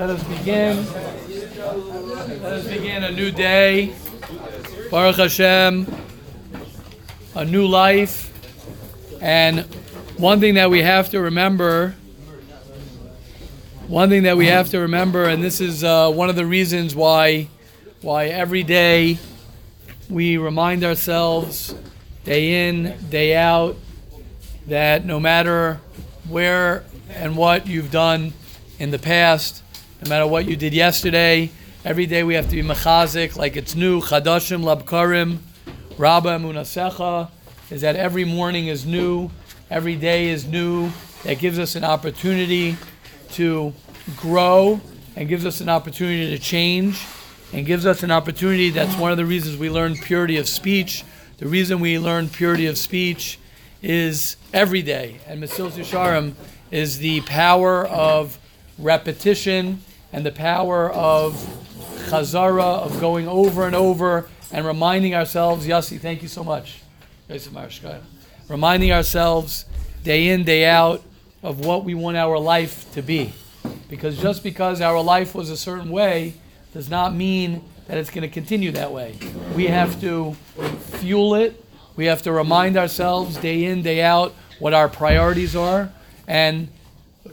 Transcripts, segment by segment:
Let us begin. Let us begin a new day. Baruch Hashem, a new life. And one thing that we have to remember, one thing that we have to remember, and this is uh, one of the reasons why, why every day we remind ourselves, day in, day out, that no matter where and what you've done in the past, no matter what you did yesterday, every day we have to be mechazik, like it's new, chadashim labkarim, rabba munasecha, is that every morning is new, every day is new. That gives us an opportunity to grow and gives us an opportunity to change and gives us an opportunity. That's one of the reasons we learn purity of speech. The reason we learn purity of speech is every day. And Mesilas Yesharim is the power of repetition and the power of chazara, of going over and over and reminding ourselves, Yossi, thank you so much. Reminding ourselves day in, day out of what we want our life to be. Because just because our life was a certain way does not mean that it's going to continue that way. We have to fuel it. We have to remind ourselves day in, day out what our priorities are. And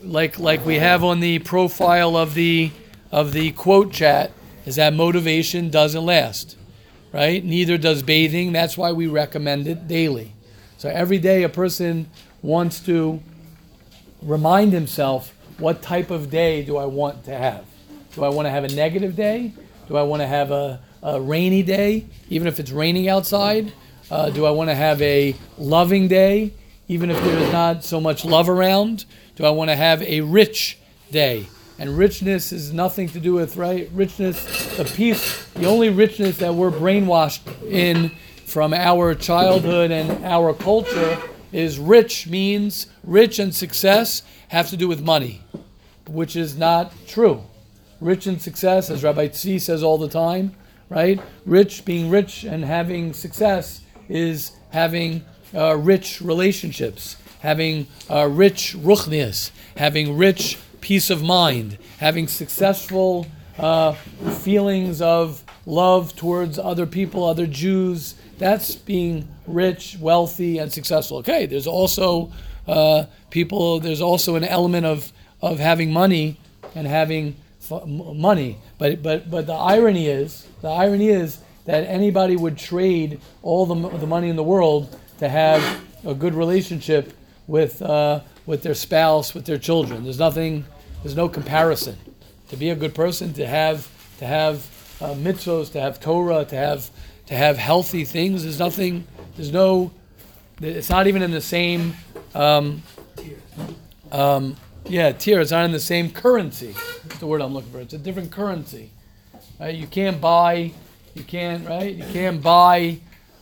like like we have on the profile of the of the quote chat, is that motivation doesn't last right? Neither does bathing. That's why we recommend it daily. So every day a person wants to remind himself what type of day do I want to have? Do I want to have a negative day? Do I want to have a, a rainy day, even if it's raining outside? Uh, do I want to have a loving day, even if there is not so much love around? Do I want to have a rich day? And richness is nothing to do with, right? Richness, the peace, the only richness that we're brainwashed in from our childhood and our culture is rich means rich and success have to do with money, which is not true. Rich and success, as Rabbi Tzvi says all the time, right? Rich, being rich and having success is having uh, rich relationships, having uh, rich ruchnias, having rich peace of mind, having successful uh, feelings of love towards other people, other Jews. That's being rich, wealthy, and successful. Okay, there's also uh, people. There's also an element of of having money and having f- money. But but but the irony is the irony is that anybody would trade all the, the money in the world to have a good relationship with uh, with their spouse, with their children. There's nothing there's no comparison. To be a good person, to have to have uh, mitzvos, to have Torah, to have to have healthy things. There's nothing. There's no. It's not even in the same. Um, um, yeah, tier. It's not in the same currency. That's the word I'm looking for. It's a different currency. Right? You can't buy. You can't. Right? You can't buy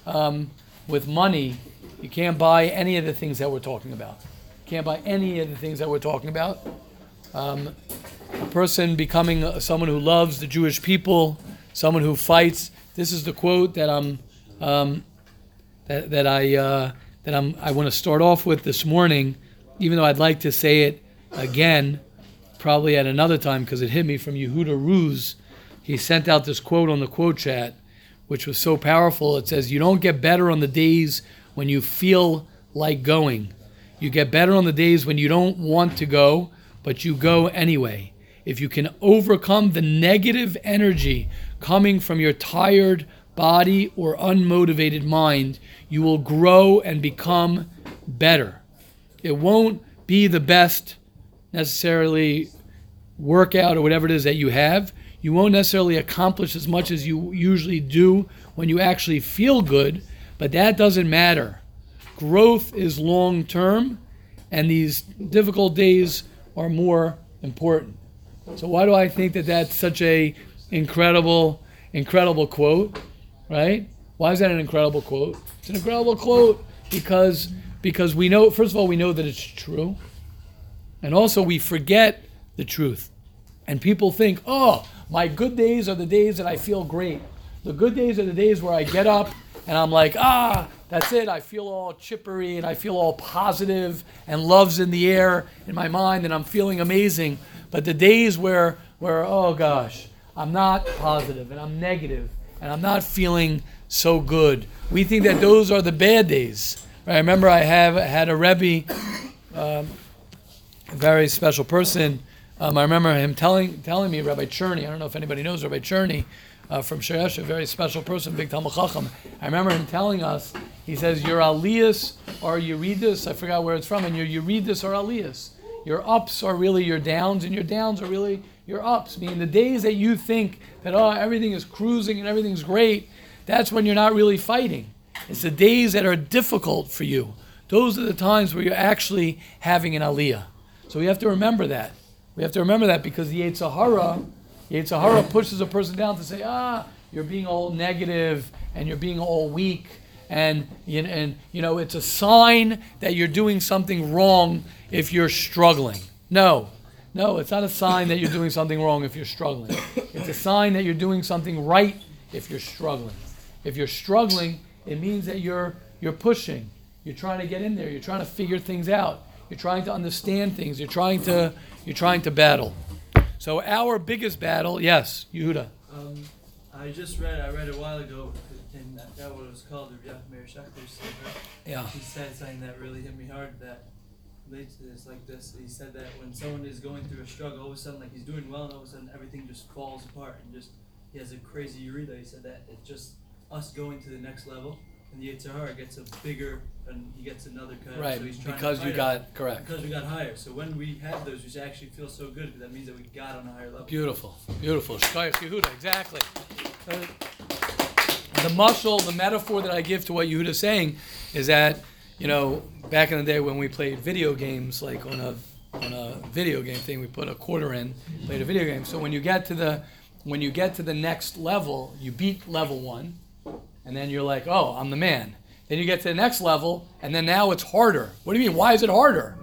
um, with money. You can't buy any of the things that we're talking about. You can't buy any of the things that we're talking about um, a person becoming someone who loves the Jewish people, someone who fights. This is the quote that I'm um, that, that I uh, that I'm I want to start off with this morning, even though I'd like to say it again, probably at another time because it hit me from Yehuda Ruz. He sent out this quote on the quote chat, which was so powerful. It says, "You don't get better on the days when you feel like going. You get better on the days when you don't want to go." but you go anyway. If you can overcome the negative energy coming from your tired body or unmotivated mind, you will grow and become better. It won't be the best necessarily workout or whatever it is that you have. You won't necessarily accomplish as much as you usually do when you actually feel good, but that doesn't matter. Growth is long term, and these difficult days are more important. So why do I think that that's such a incredible, incredible quote, right? Why is that an incredible quote? It's an incredible quote because because we know first of all we know that it's true, and also we forget the truth, and people think, oh, my good days are the days that I feel great. The good days are the days where I get up and I'm like, ah, that's it. I feel all chippery and I feel all positive and love's in the air in my mind and I'm feeling amazing. But the days where, where, oh gosh, I'm not positive and I'm negative and I'm not feeling so good. We think that those are the bad days. I remember I have had a Rebbe, um, a very special person. Um, I remember him telling telling me, Rabbi Cherny, I don't know if anybody knows Rabbi Cherny uh, from Sheresh, a very special person, big Talmud Chacham. I remember him telling us, he says, your aliyas or read I forgot where it's from, and your this or aliyas. Your ups are really your downs, and your downs are really your ups. Meaning the days that you think that, oh, everything is cruising and everything's great, that's when you're not really fighting. It's the days that are difficult for you. Those are the times where you're actually having an aliyah. So we have to remember that. We have to remember that because the Yetzer Hara, pushes a person down to say, ah, you're being all negative and you're being all weak and and you know it's a sign that you're doing something wrong if you're struggling. No, no, it's not a sign that you're doing something wrong if you're struggling. It's a sign that you're doing something right if you're struggling. If you're struggling, it means that you're you're pushing. You're trying to get in there. You're trying to figure things out. You're trying to understand things. You're trying to you're trying to battle. So our biggest battle, yes, Yehuda. Um, I just read I read a while ago and I forgot what it was called. The Rav Meir said. Yeah. He said something that really hit me hard that relates to this like this. He said that when someone is going through a struggle, all of a sudden like he's doing well, and all of a sudden everything just falls apart, and just he has a crazy yetzer hara. He said that it's just us going to the next level, and the Yetzer gets a bigger, and he gets another cut. Right, So he's trying because to you fight got correct. Because we got higher. So when we have those, we actually feel so good because that means that we got on a higher level. Beautiful, beautiful. Shkoyach Yehuda, exactly. The muscle, the metaphor that I give to what Yehuda's saying is that, you know, back in the day when we played video games, like on a on a video game thing, we put a quarter in, played a video game. So when you get to the when you get to the next level, you beat level one, and then you're like, oh, I'm the man. Then you get to the next level, and then now it's harder. What do you mean? Why is it harder?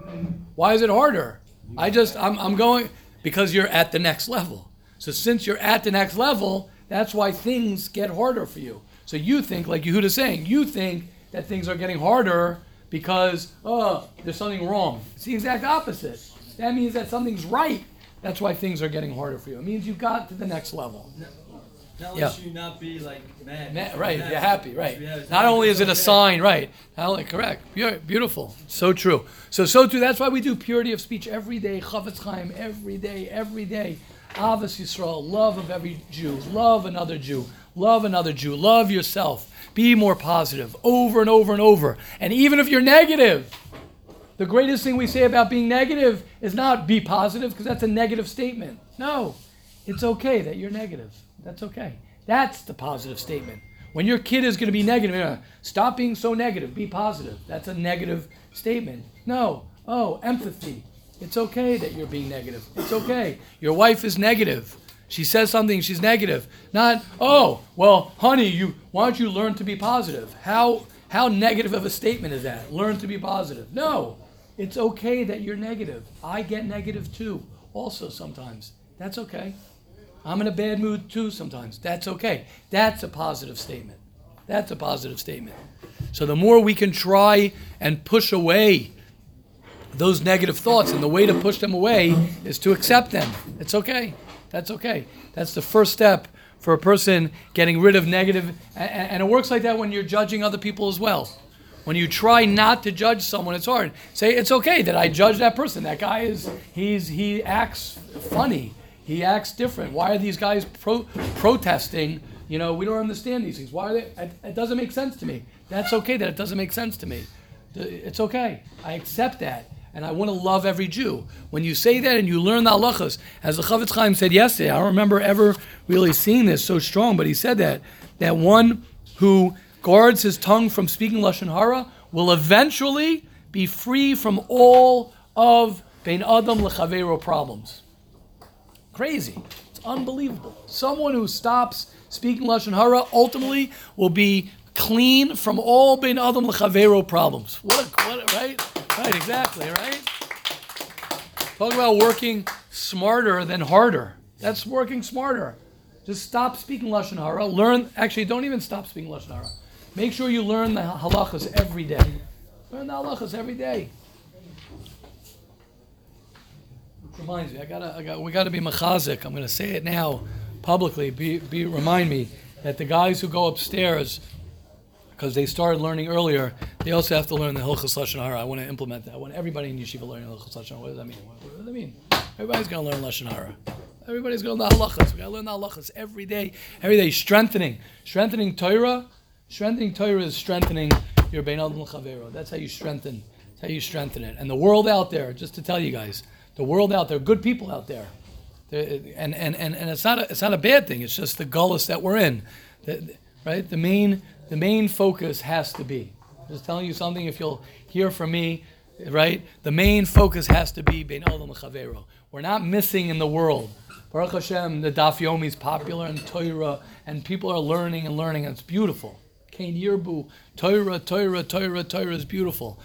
Why is it harder? I just I'm I'm going because you're at the next level. So since you're at the next level, that's why things get harder for you. So you think, like Yehuda's saying, you think that things are getting harder because, oh, there's something wrong. It's the exact opposite. That means that something's right. That's why things are getting harder for you. It means you got to the next level. Not Yeah. you not be like mad. Ma- right, you're happy, right. Not only is it a sign, right? Not only correct, Beau- beautiful, so true. So so true. That's why we do purity of speech every day. Chofetz Chaim every day, every day. Avos Yisrael, love of every Jew, love another Jew, love another Jew, love yourself. Be more positive, over and over and over. And even if you're negative, the greatest thing we say about being negative is not be positive because that's a negative statement. No, it's okay that you're negative. That's okay. That's the positive statement. When your kid is going to be negative, you're gonna, stop being so negative. Be positive. That's a negative statement. No. Oh, empathy. It's okay that you're being negative. It's okay. Your wife is negative. She says something, she's negative. Not, oh, well, honey, you why don't you learn to be positive? How how negative of a statement is that? Learn to be positive. No. It's okay that you're negative. I get negative too, also sometimes. That's okay. I'm in a bad mood too sometimes. That's okay. That's a positive statement. That's a positive statement. So the more we can try and push away those negative thoughts, and the way to push them away is to accept them. It's okay. That's okay. That's the first step for a person getting rid of negative, and it works like that when you're judging other people as well. When you try not to judge someone, it's hard. Say it's okay that I judge that person. That guy is he's he acts funny. He acts different. Why are these guys pro- protesting? You know, we don't understand these things. Why are they? It, it doesn't make sense to me. That's okay that it doesn't make sense to me. It's okay. I accept that. And I want to love every Jew. When you say that and you learn the halachas, as the Chofetz Chaim said yesterday, I don't remember ever really seeing this so strong, but he said that, that one who guards his tongue from speaking Lashon Hara will eventually be free from all of Bein Adam Lechavero problems. Crazy. It's unbelievable. Someone who stops speaking Lashon Hara ultimately will be clean from all Bein Adam Lechavero problems. What a, what a, right? Right, exactly, right? Talk about working smarter than harder. That's working smarter. Just stop speaking Lashon Hara. Learn, actually, don't even stop speaking Lashon Hara. Make sure you learn the halachas every day. Learn the halachas every day. Which reminds me, I gotta, I got, we gotta be machazik. I'm gonna say it now, publicly. Be, be, remind me that the guys who go upstairs, because they started learning earlier, they also have to learn the Hilchas Lashon Hara. I want to implement that. I want everybody in yeshiva learning Hilchas Lashon Hara. What does that mean? What, what does that mean? Everybody's gonna learn Lashon Hara. Everybody's gonna learn the halachas. We gotta learn the halachas every day. Every day, strengthening, strengthening Torah. Strengthening Torah is strengthening your Bein Adam. That's how you strengthen. That's how you strengthen it. And the world out there, just to tell you guys, the world out there, good people out there. And, and, and, and it's, not a, it's not a bad thing. It's just the gullus that we're in. The, right? The main, the main focus has to be. Just telling you something, if you'll hear from me, right? The main focus has to be Bein Adam L'Chavero. We're not missing in the world. Baruch Hashem, the Daf Yomi is popular in Torah, and people are learning and learning, and it's beautiful. Kain Yirbu, Torah, Torah, Torah, Torah is beautiful.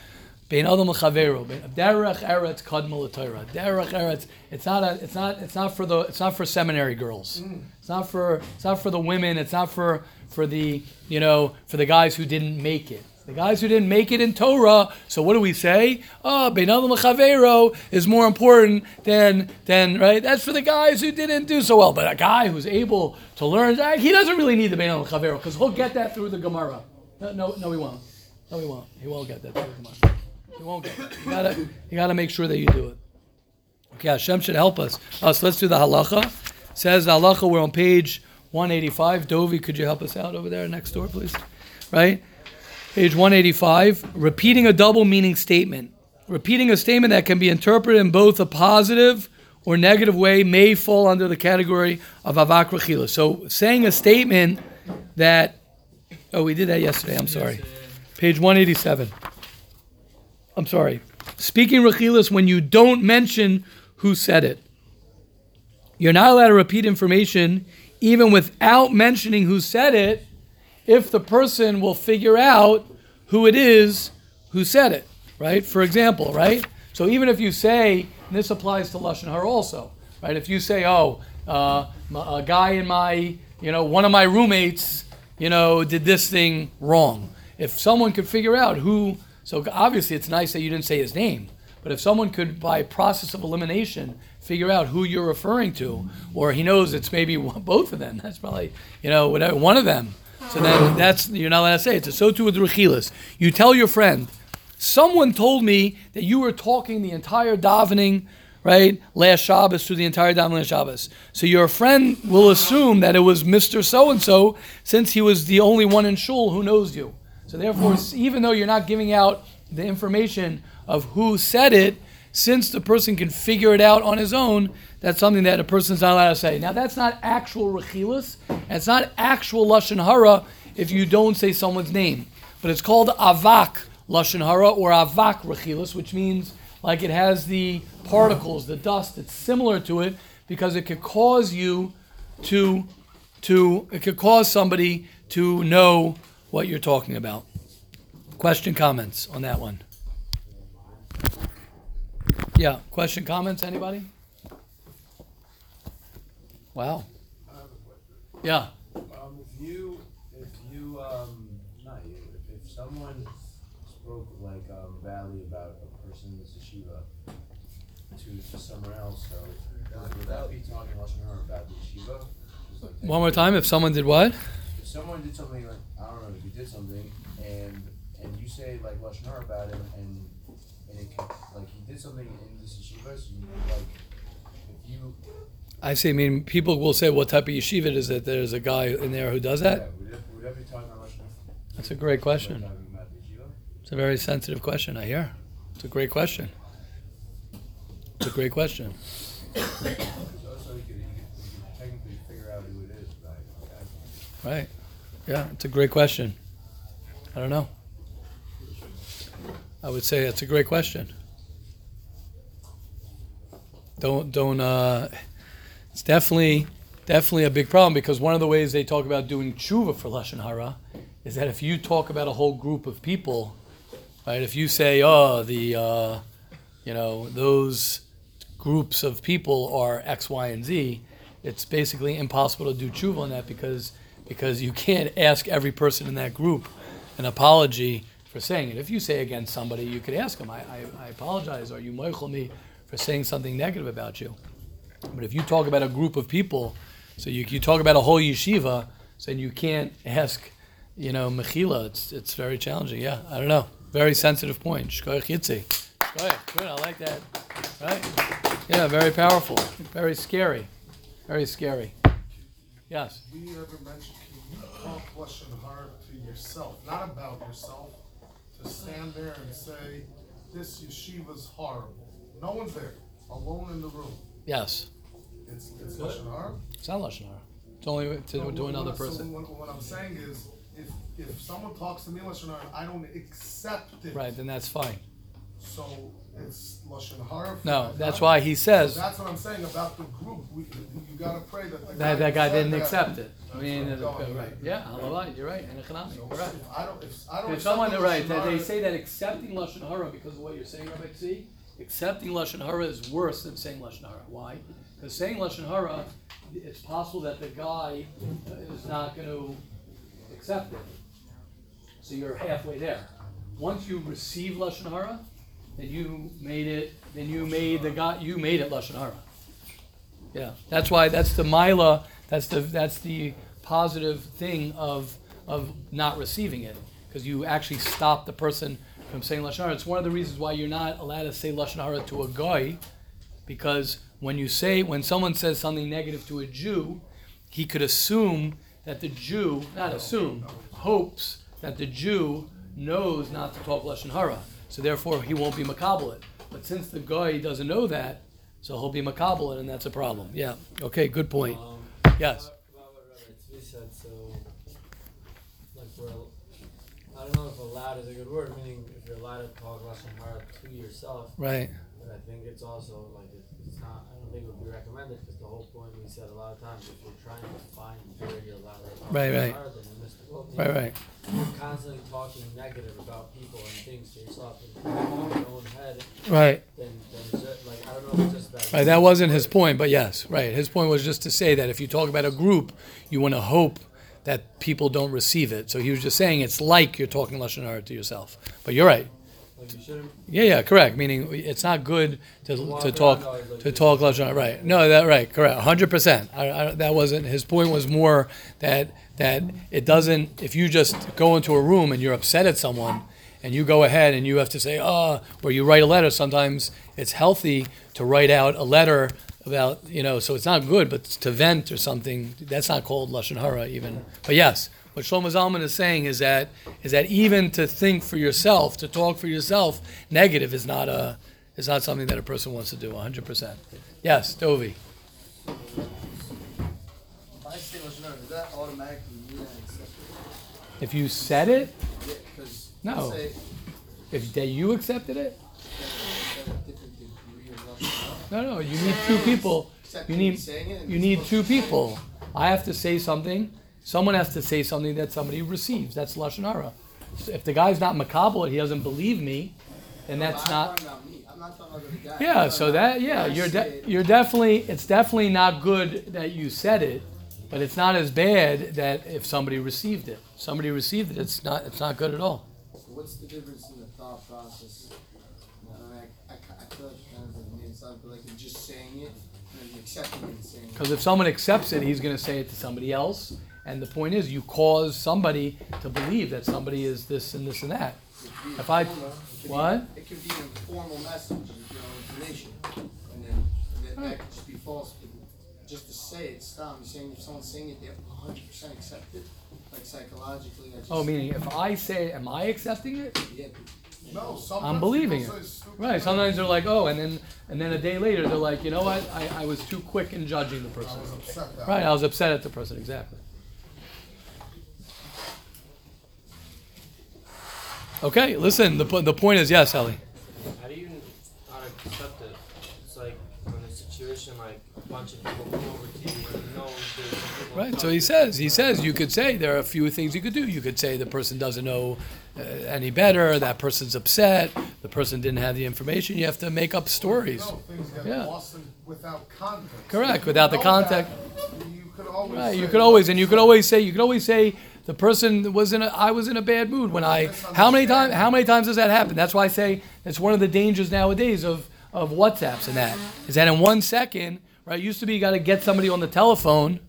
Bein Adam L'Chavero, Derech Eretz Kadmul Torah. Derech Eretz. It's not a. It's not. It's not for the. It's not for seminary girls. Mm. It's not for. It's not for the women. It's not for for the you know for the guys who didn't make it. The guys who didn't make it in Torah. So what do we say? Oh, Bein Adam L'Chavero is more important than than right. That's for the guys who didn't do so well. But a guy who's able to learn, he doesn't really need the Bein Adam L'Chavero because he'll get that through the Gemara. No, no, no, he won't. No, he won't. He won't get that through the Gemara. You won't get it. You gotta, you gotta make sure that you do it. Okay, Hashem should help us. Uh, so let's do the halacha. It says the halacha. We're on page 185. Dovi, could you help us out over there next door, please? Right, page 185. Repeating a double meaning statement. Repeating a statement that can be interpreted in both a positive or negative way may fall under the category of avak rechila. So saying a statement that, oh, we did that yesterday. I'm sorry. Page 187. I'm sorry, speaking rechilas when you don't mention who said it. You're not allowed to repeat information even without mentioning who said it if the person will figure out who it is who said it, right? For example, right? So even if you say, this applies to Lashon Hara also, right? If you say, oh, uh, a guy in my, you know, one of my roommates, you know, did this thing wrong. If someone could figure out who so obviously, it's nice that you didn't say his name. But if someone could, by process of elimination, figure out who you're referring to, or he knows it's maybe both of them, that's probably you know whatever one of them. So then that's you're not allowed to say it. So too with rechilas. You tell your friend, someone told me that you were talking the entire davening, right, last Shabbos through the entire davening Shabbos. So your friend will assume that it was Mister So and So, since he was the only one in shul who knows you. So therefore, even though you're not giving out the information of who said it, since the person can figure it out on his own, that's something that a person's not allowed to say. Now, that's not actual rechilas, and it's not actual lashon hara if you don't say someone's name, but it's called avak lashon hara or avak rechilas, which means like it has the particles, the dust. It's similar to it because it could cause you to to it could cause somebody to know what you're talking about. Question, comments on that one? Yeah, question, comments, anybody? Wow. Yeah. Um, if you, if you, um, not you, if, if someone spoke like um, badly about a person in the yeshiva to, to somewhere else, so would that be talking lashon hara about the yeshiva? Like One more time. If someone did what? Someone did something like I don't know, if you did something and and you say like lashon hara about him and and it like he did something in this yeshiva, so you like if you. I see. I mean, people will say, "What type of yeshiva is it?" There's a guy in there who does that. Yeah, would, it, would that about? That's a great question. Talking about the yeshiva? It's a very sensitive question. I hear. It's a great question. It's a great question. It right? Yeah, it's a great question. I don't know. I would say it's a great question. Don't don't. Uh, it's definitely definitely a big problem because one of the ways they talk about doing tshuva for lashon hara is that if you talk about a whole group of people, right? If you say, oh, the uh, you know those groups of people are X, Y, and Z, it's basically impossible to do tshuva on that because because you can't ask every person in that group an apology for saying it. If you say against somebody, you could ask them, I, I, I apologize. Are you moichel me for saying something negative about you. But if you talk about a group of people, so you, you talk about a whole yeshiva, so you can't ask, you know, mechila. It's it's very challenging. Yeah, I don't know. Very sensitive point. Shkoyach Yitzi. Shkoyach. Good. I like that. Right. Yeah. Very powerful. Very scary. Very scary. Yes. You ever mention, can you talk lashon hara to yourself, not about yourself, to stand there and say, this yeshiva's horrible. No one's there, alone in the room. Yes. It's, it's lashon hara. It's not lashon hara. It's only to, No, to what- another what- so person. what, what I'm saying is, if, if someone talks to me lashon hara, I don't accept it. Right. Then that's fine. So it's lashon hara. No. That's why he says That's what I'm saying about the group. We, you gotta pray that the guy. that that guy didn't that- accept it. I mean, what I'm going right. with. Yeah. Halavai, You're right. And economic. So Correct. if I don't, if I don't. If someone, the right, lashon that they say that accepting lashon hara because of what you're saying, Rabbi Tzvi, accepting lashon hara is worse than saying lashon hara. Why? Because saying lashon hara, it's possible that the guy uh, is not going to accept it. So you're halfway there. Once you receive lashon hara, then you made it. Then you made the guy. You made it lashon hara. Yeah, that's why. That's the mila. That's the that's the positive thing of of not receiving it because you actually stop the person from saying lashon hara. It's one of the reasons why you're not allowed to say lashon hara to a guy, because when you say when someone says something negative to a Jew, he could assume that the Jew, not assume, hopes that the Jew knows not to talk lashon hara. So therefore, he won't be makabel it. But since the guy doesn't know that, so he'll be makabel it, and that's a problem. Yeah. Okay. Good point. Um, Yes. About about what said, so like we're, I don't know if allowed is a good word, meaning if you're allowed to talk lashon hara to yourself, Right. but I think it's also like it, it's not. I don't think it would be recommended because the whole point we said a lot of times, if you're trying to find you're allowed to talk Right, right. hara, then you miss the boat. Right. Right. You're constantly talking negative about people and things to yourself in your own head, Right. then then just, like I don't know if it's just that. Right, that wasn't his point, but yes, right. His point was just to say that if you talk about a group, you want to hope that people don't receive it. So he was just saying it's like you're talking lashon hara to yourself. But you're right. Like you shouldn't. Yeah, yeah, correct. Meaning it's not good to, Walk to around talk always like to this. talk lashon. Right? No, that right, correct. Hundred percent. That wasn't his point. Was more that that it doesn't. If you just go into a room and you're upset at someone, and you go ahead and you have to say, oh, or you write a letter. Sometimes it's healthy to write out a letter about you know. So it's not good, but to vent or something. That's not called lashon hara even. But yes. What Shlomo Zalman is saying is that is that even to think for yourself, to talk for yourself, negative is not a is not something that a person wants to do. 100. percent Yes, Dovi. If you said it, Yeah, No. say if that you accepted it, no, no. You need two people. You need you need two people. I have to say something. Someone has to say something that somebody receives. That's lashon hara. So if the guy's not makabel, he doesn't believe me, then that's I'm not. talking about me. I'm not talking about the guy. Yeah, so that yeah, you're de- you're definitely it's definitely not good that you said it, but it's not as bad that if somebody received it. Somebody received it, it's not it's not good at all. So what's the difference in the thought process? I I, I, I feel like kind of but like just saying it and accepting it and saying it. Because if someone accepts it, he's going to say it to somebody else, and the point is, you cause somebody to believe that somebody is this and this and that. It could if I- informal, it could be- what? It could be an informal message, you know, information, and then that, that could just be false. But just to say it, stop. You're saying if someone's saying it, they 100 percent accept it, like psychologically. Oh, just, Oh, meaning if I say, am I accepting it? yeah, No, sometimes I'm believing it. Right. Sometimes they're like, oh, and then and then a day later they're like, you know what? I, I was too quick in judging the person. I was upset that Right. way. I was upset at the person. Exactly. Okay. Listen. The the point is yes, Ellie. How do you not accept it? It's like in a situation like a bunch of people come over to you and you know people. Right. So he says, he says, you could say there are a few things you could do. You could say the person doesn't know uh, any better. That person's upset. The person didn't have the information. You have to make up stories. No, things get Yeah. lost without context. Correct, without the know context. that, You could always. Right. You could always, and you could always say, you could always say the person was in a, I was in a bad mood when I. How many times? How many times does that happen? That's why I say it's one of the dangers nowadays of of WhatsApps and that is that in one second, right? Used to be you got to get somebody on the telephone,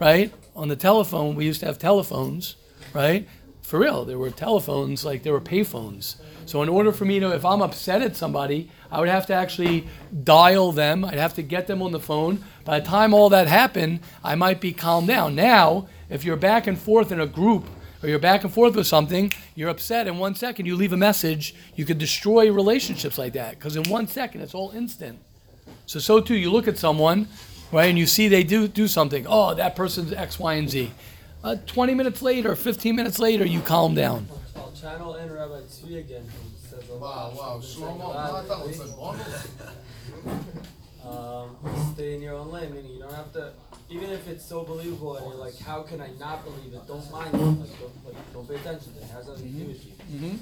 right? On the telephone, we used to have telephones, right? For real, there were telephones like there were payphones. So in order for me to, if I'm upset at somebody, I would have to actually dial them. I'd have to get them on the phone. By the time all that happened, I might be calmed down. Now, if you're back and forth in a group or you're back and forth with something, you're upset in one second, you leave a message, you could destroy relationships like that because in one second it's all instant. So so too, you look at someone, right, and you see they do do something. Oh, that person's X, Y, and Z. Uh, 20 minutes later, 15 minutes later, you calm down. I'll channel in Rabbi Tzvi again, says a Wow, lot. wow, Shlomo, I thought it was a bonus. Um, stay in your own lane, meaning you don't have to, even if it's so believable and you're like, how can I not believe it? Don't mind it. Like, don't, like, don't pay attention to it. It has nothing to do with you. Mm-hmm.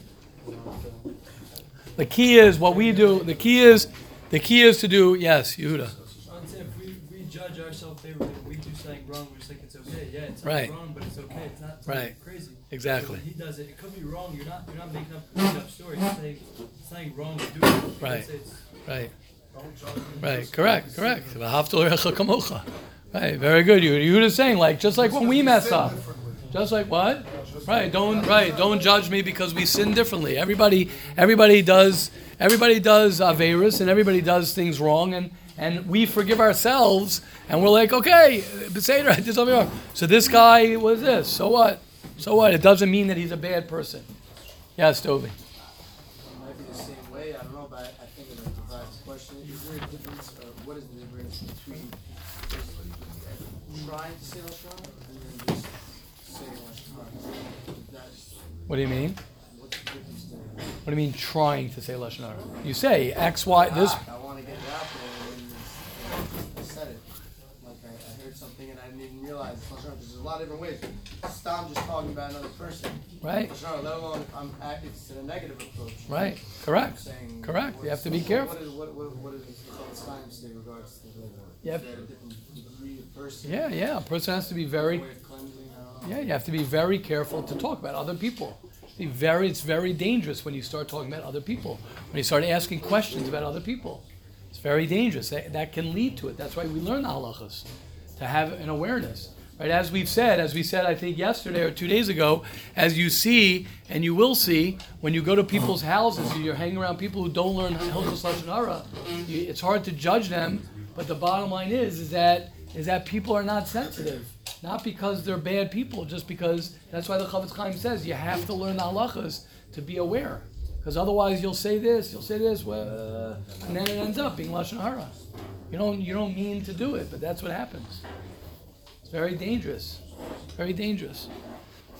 You don't The key is what we do. The key is the key is to do. Yes, Yehuda. I'd if we, we judge ourselves favorably, we do something wrong, we're just like it's okay. Yeah, it's Right. wrong, but it's okay. It's not Right. crazy. Exactly. When he does it, it could be wrong. You're not you're not making up making up stories. You're saying it's nothing wrong with doing it. Right. Right. Don't judge me. Right. Correct. Correct. Sinner. V'ahavta l'orecha kamocha. Right. Very good. You Yehuda's saying like just like when we mess up. Just like what? Right. Don't right. Don't judge me because we sin differently. Everybody. Everybody does. Everybody does averus and everybody does things wrong and and we forgive ourselves and we're like okay, Beseder, I did something wrong. So this guy was this. So what? So what? It doesn't mean that he's a bad person. Yes, Toby. It might be the same way, I don't know, but I I think it provides a question, is there a difference, or what is the difference between trying to say Lashon Hara and then just saying Lashon Hara? That's, What do you mean? what's the difference there? What do you mean trying to say lashon hara? You say X, Y. This. I wanna get it out there and then I said it. Like I, I heard something and I didn't even realize it's Lashon Hara, there's a lot of different ways. Stop just talking about another person. Right. Lashon Hara, let alone, I'm, act- it's a negative approach. Right. Correct. saying. Correct. You have to be careful. What is, what, what, what is the regards to the, Yep. is there a different degree of person? Yeah, yeah. A person has to be very. Way of cleansing, I don't know. Yeah, you have to be very careful to talk about other people. Be very. It's very dangerous when you start talking about other people. When you start asking questions about other people, it's very dangerous. That, that can lead to it. That's why we learn the halachas to have an awareness. Right, as we've said, as we said, I think yesterday or two days ago, as you see and you will see when you go to people's houses, you're hanging around people who don't learn Hilchos Lashon Hara, it's hard to judge them. But the bottom line is, is that is that people are not sensitive, not because they're bad people, just because that's why the Chofetz Chaim says you have to learn the halachas to be aware, because otherwise you'll say this, you'll say this, well, and then it ends up being Lashon Hara. You don't you don't mean to do it, but that's what happens. It's very dangerous. Very dangerous.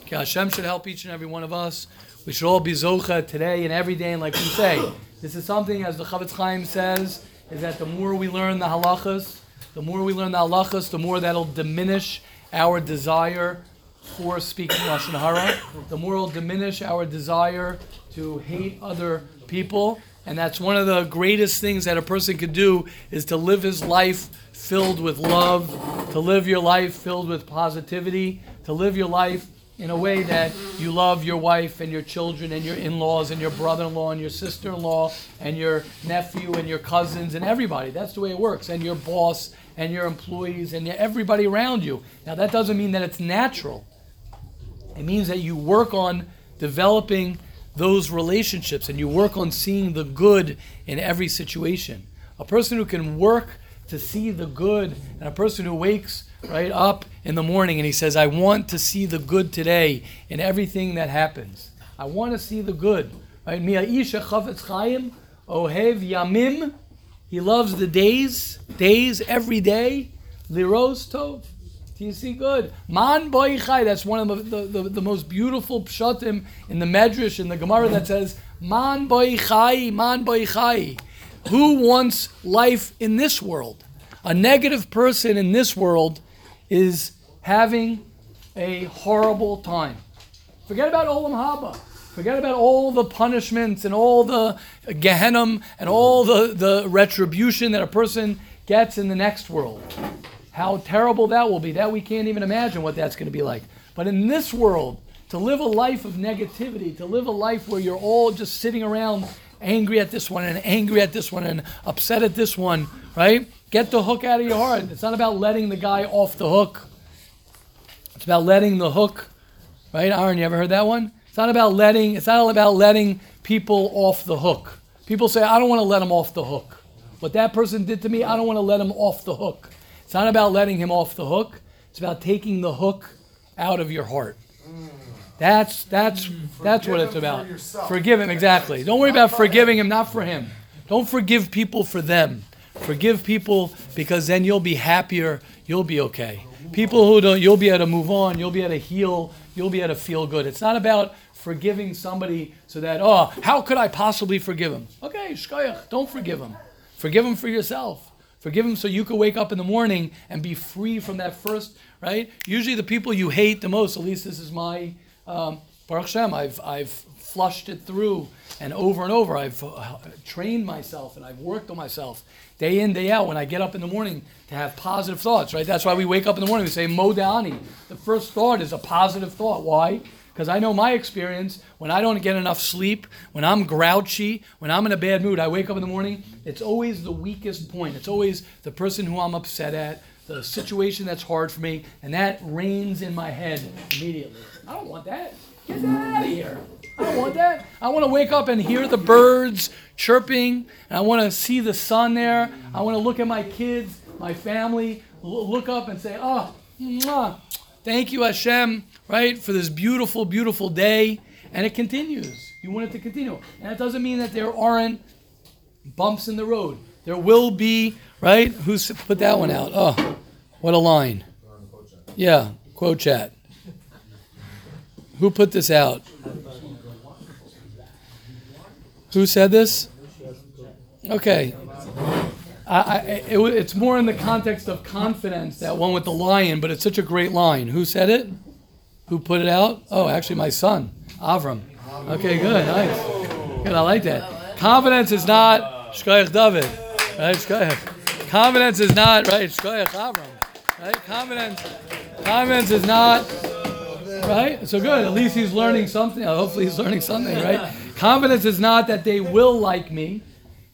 Okay, Hashem should help each and every one of us. We should all be zocha today and every day. And like we say, this is something, as the Chofetz Chaim says, is that the more we learn the halachas, the more we learn the halachas, the more that'll diminish our desire for speaking Lashon Hara. The more it'll diminish our desire to hate other people. And that's one of the greatest things that a person could do is to live his life filled with love, to live your life filled with positivity, to live your life in a way that you love your wife and your children and your in-laws and your brother-in-law and your sister-in-law and your nephew and your cousins and everybody. That's the way it works. And your boss and your employees and everybody around you. Now that doesn't mean that it's natural. It means that you work on developing those relationships and you work on seeing the good in every situation. A person who can work to see the good and a person who wakes right up in the morning and he says, I want to see the good today in everything that happens. I want to see the good. Right? Mi'aisha chavetz chaim ohev yamim. He loves the days, days every day. Liros tov. Do you see good? Man boy chai. That's one of the, the, the, the most beautiful pshatim in the Medrash in the Gemara that says Man boy chai, man boy chai. Who wants life in this world? A negative person in this world is having a horrible time. Forget about Olam Haba. Forget about all the punishments and all the Gehenna and all the, the retribution that a person gets in the next world. How terrible that will be. That we can't even imagine what that's going to be like. But in this world, to live a life of negativity, to live a life where you're all just sitting around angry at this one and angry at this one and upset at this one, right? Get the hook out of your heart. It's not about letting the guy off the hook. It's about letting the hook, right? Aaron, you ever heard that one? It's not about letting. It's not about letting people off the hook. People say, "I don't want to let him off the hook." What that person did to me, I don't want to let him off the hook. It's not about letting him off the hook. It's about taking the hook out of your heart. That's that's that's what it's him for about. Forgive him exactly. Don't worry about forgiving him, not for him. Don't forgive people for them. Forgive people because then you'll be happier. You'll be okay. People who don't, you'll be able to move on. You'll be able to heal. You'll be able to feel good. It's not about forgiving somebody so that oh, how could I possibly forgive him? Okay, shkoyach, don't forgive him. Forgive him for yourself. Forgive him so you could wake up in the morning and be free from that first, right? Usually the people you hate the most, at least this is my, um, Baruch Hashem, I've, I've flushed it through and over and over. I've uh, trained myself and I've worked on myself day in, day out when I get up in the morning to have positive thoughts, right? That's why we wake up in the morning, we say, Modeh Ani. The first thought is a positive thought. Why? Because I know my experience when I don't get enough sleep, when I'm grouchy, when I'm in a bad mood, I wake up in the morning, it's always the weakest point. It's always the person who I'm upset at, the situation that's hard for me, and that reigns in my head immediately. I don't want that. Get that out of here. I don't want that. I want to wake up and hear the birds chirping, and I want to see the sun there. I want to look at my kids, my family, look up and say, oh, mwah, thank you, Hashem, right, for this beautiful, beautiful day. And it continues. You want it to continue. And that doesn't mean that there aren't bumps in the road. There will be, right? Who's put that one out? Oh, what a line. Yeah, quote chat. Who put this out? Who said this? Okay. I, I, it, it's more in the context of confidence, that one with the lion, but it's such a great line. Who said it? Who put it out? Oh, actually, my son, Avram. Okay, good, nice. Good, I like that. Confidence is not Shkoyach David, right? Shkoyach. Confidence is not, right? Shkoyach Avram, right? Confidence, confidence is not, right? So good, at least he's learning something. Uh, hopefully he's learning something, right? Confidence is not that they will like me,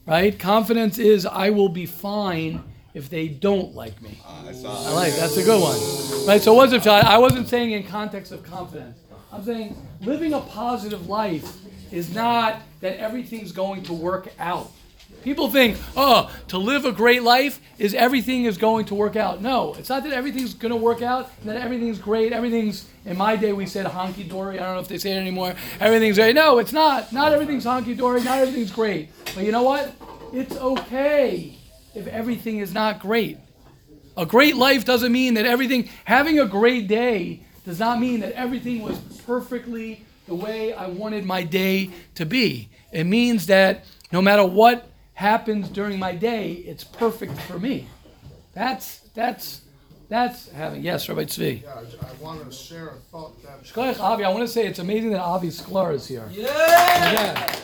right? Confidence is I will be fine if they don't like me. Ah, I like that's a good one, right? So what's it? I wasn't saying in context of confidence. I'm saying living a positive life is not that everything's going to work out. People think, oh, to live a great life is everything is going to work out. No, it's not that everything's going to work out, that everything's great, everything's, in my day we said honky dory. I don't know if they say it anymore. Everything's great. No, it's not. Not everything's honky dory, not everything's great. But you know what? It's okay if everything is not great. A great life doesn't mean that everything, having a great day does not mean that everything was perfectly the way I wanted my day to be. It means that no matter what happens during my day, it's perfect for me. That's, that's, that's having, yes, Rabbi Tzvi. Yeah, I, I wanted to share a thought that Shkoyach Avi, I want to say it's amazing that Avi Sklar is here. Yeah! Yeah.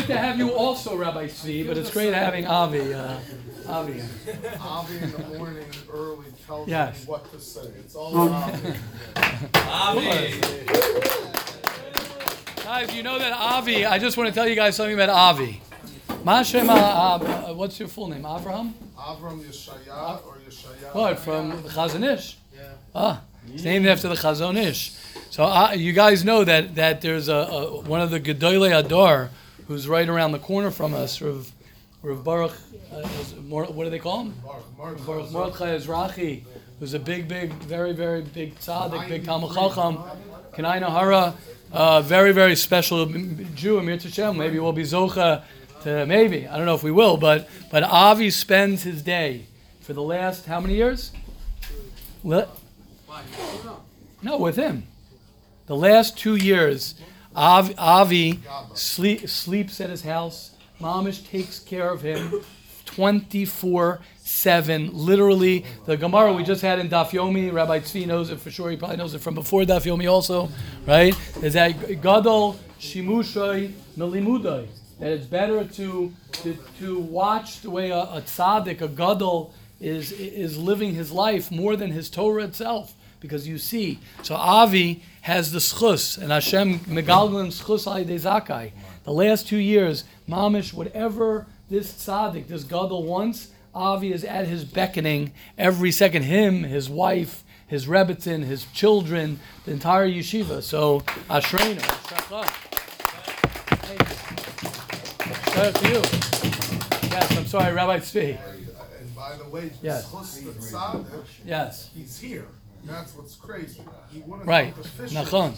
It's good to have you also, Rabbi Tzvi, but it's great having Avi. Uh, Avi. Avi in the morning early tells Yes. me what to say. It's all Avi. Avi. Guys, you know that Avi, I just want to tell you guys something about Avi. Mashem, uh, uh, what's your full name? Avraham? Avram Yeshaya or Yeshaya. What, from the Chazon Yeah. Ah, it's named after the Chazon Ish. So uh, you guys know that, that there's a, a one of the Gedolei Hador who's right around the corner from us, Rav, Rav Baruch, uh, Mor- what do they call him? Baruch, Baruch, Mordechai Ezrachi, who's a big, big, very, very big tzaddik, big Talmud Chacham, Kanai Nahara, uh, very, very special Jew, Amir Tashem. Maybe we'll be Zocha to, maybe, I don't know if we will, but, but Avi spends his day for the last, how many years? No, with him. The last two years, Avi, Avi sleep, sleeps at his house. Mamish takes care of him 24 7. Literally, the Gemara we just had in Daf Yomi, Rabbi Tzvi knows it for sure. He probably knows it from before Daf Yomi also, right? Is that Gadol Shimushay Melimudai. That it's better to, to, to watch the way a, a tzaddik, a Gadol, is, is living his life more than his Torah itself. because you see. So Avi has the schus, and Hashem megalgalin schus al zakai. The last two years, mamish, whatever this tzaddik, this gadol wants, Avi is at his beckoning every second. Him, his wife, his rebbitzin, his children, the entire yeshiva. So Ashreinu, Thank you. Shout out to you. Yes, I'm sorry, Rabbi Tzvi. And by the way, Yes. Yes, he's here. That's what's crazy. He wouldn't right. come to fishing. Nachon,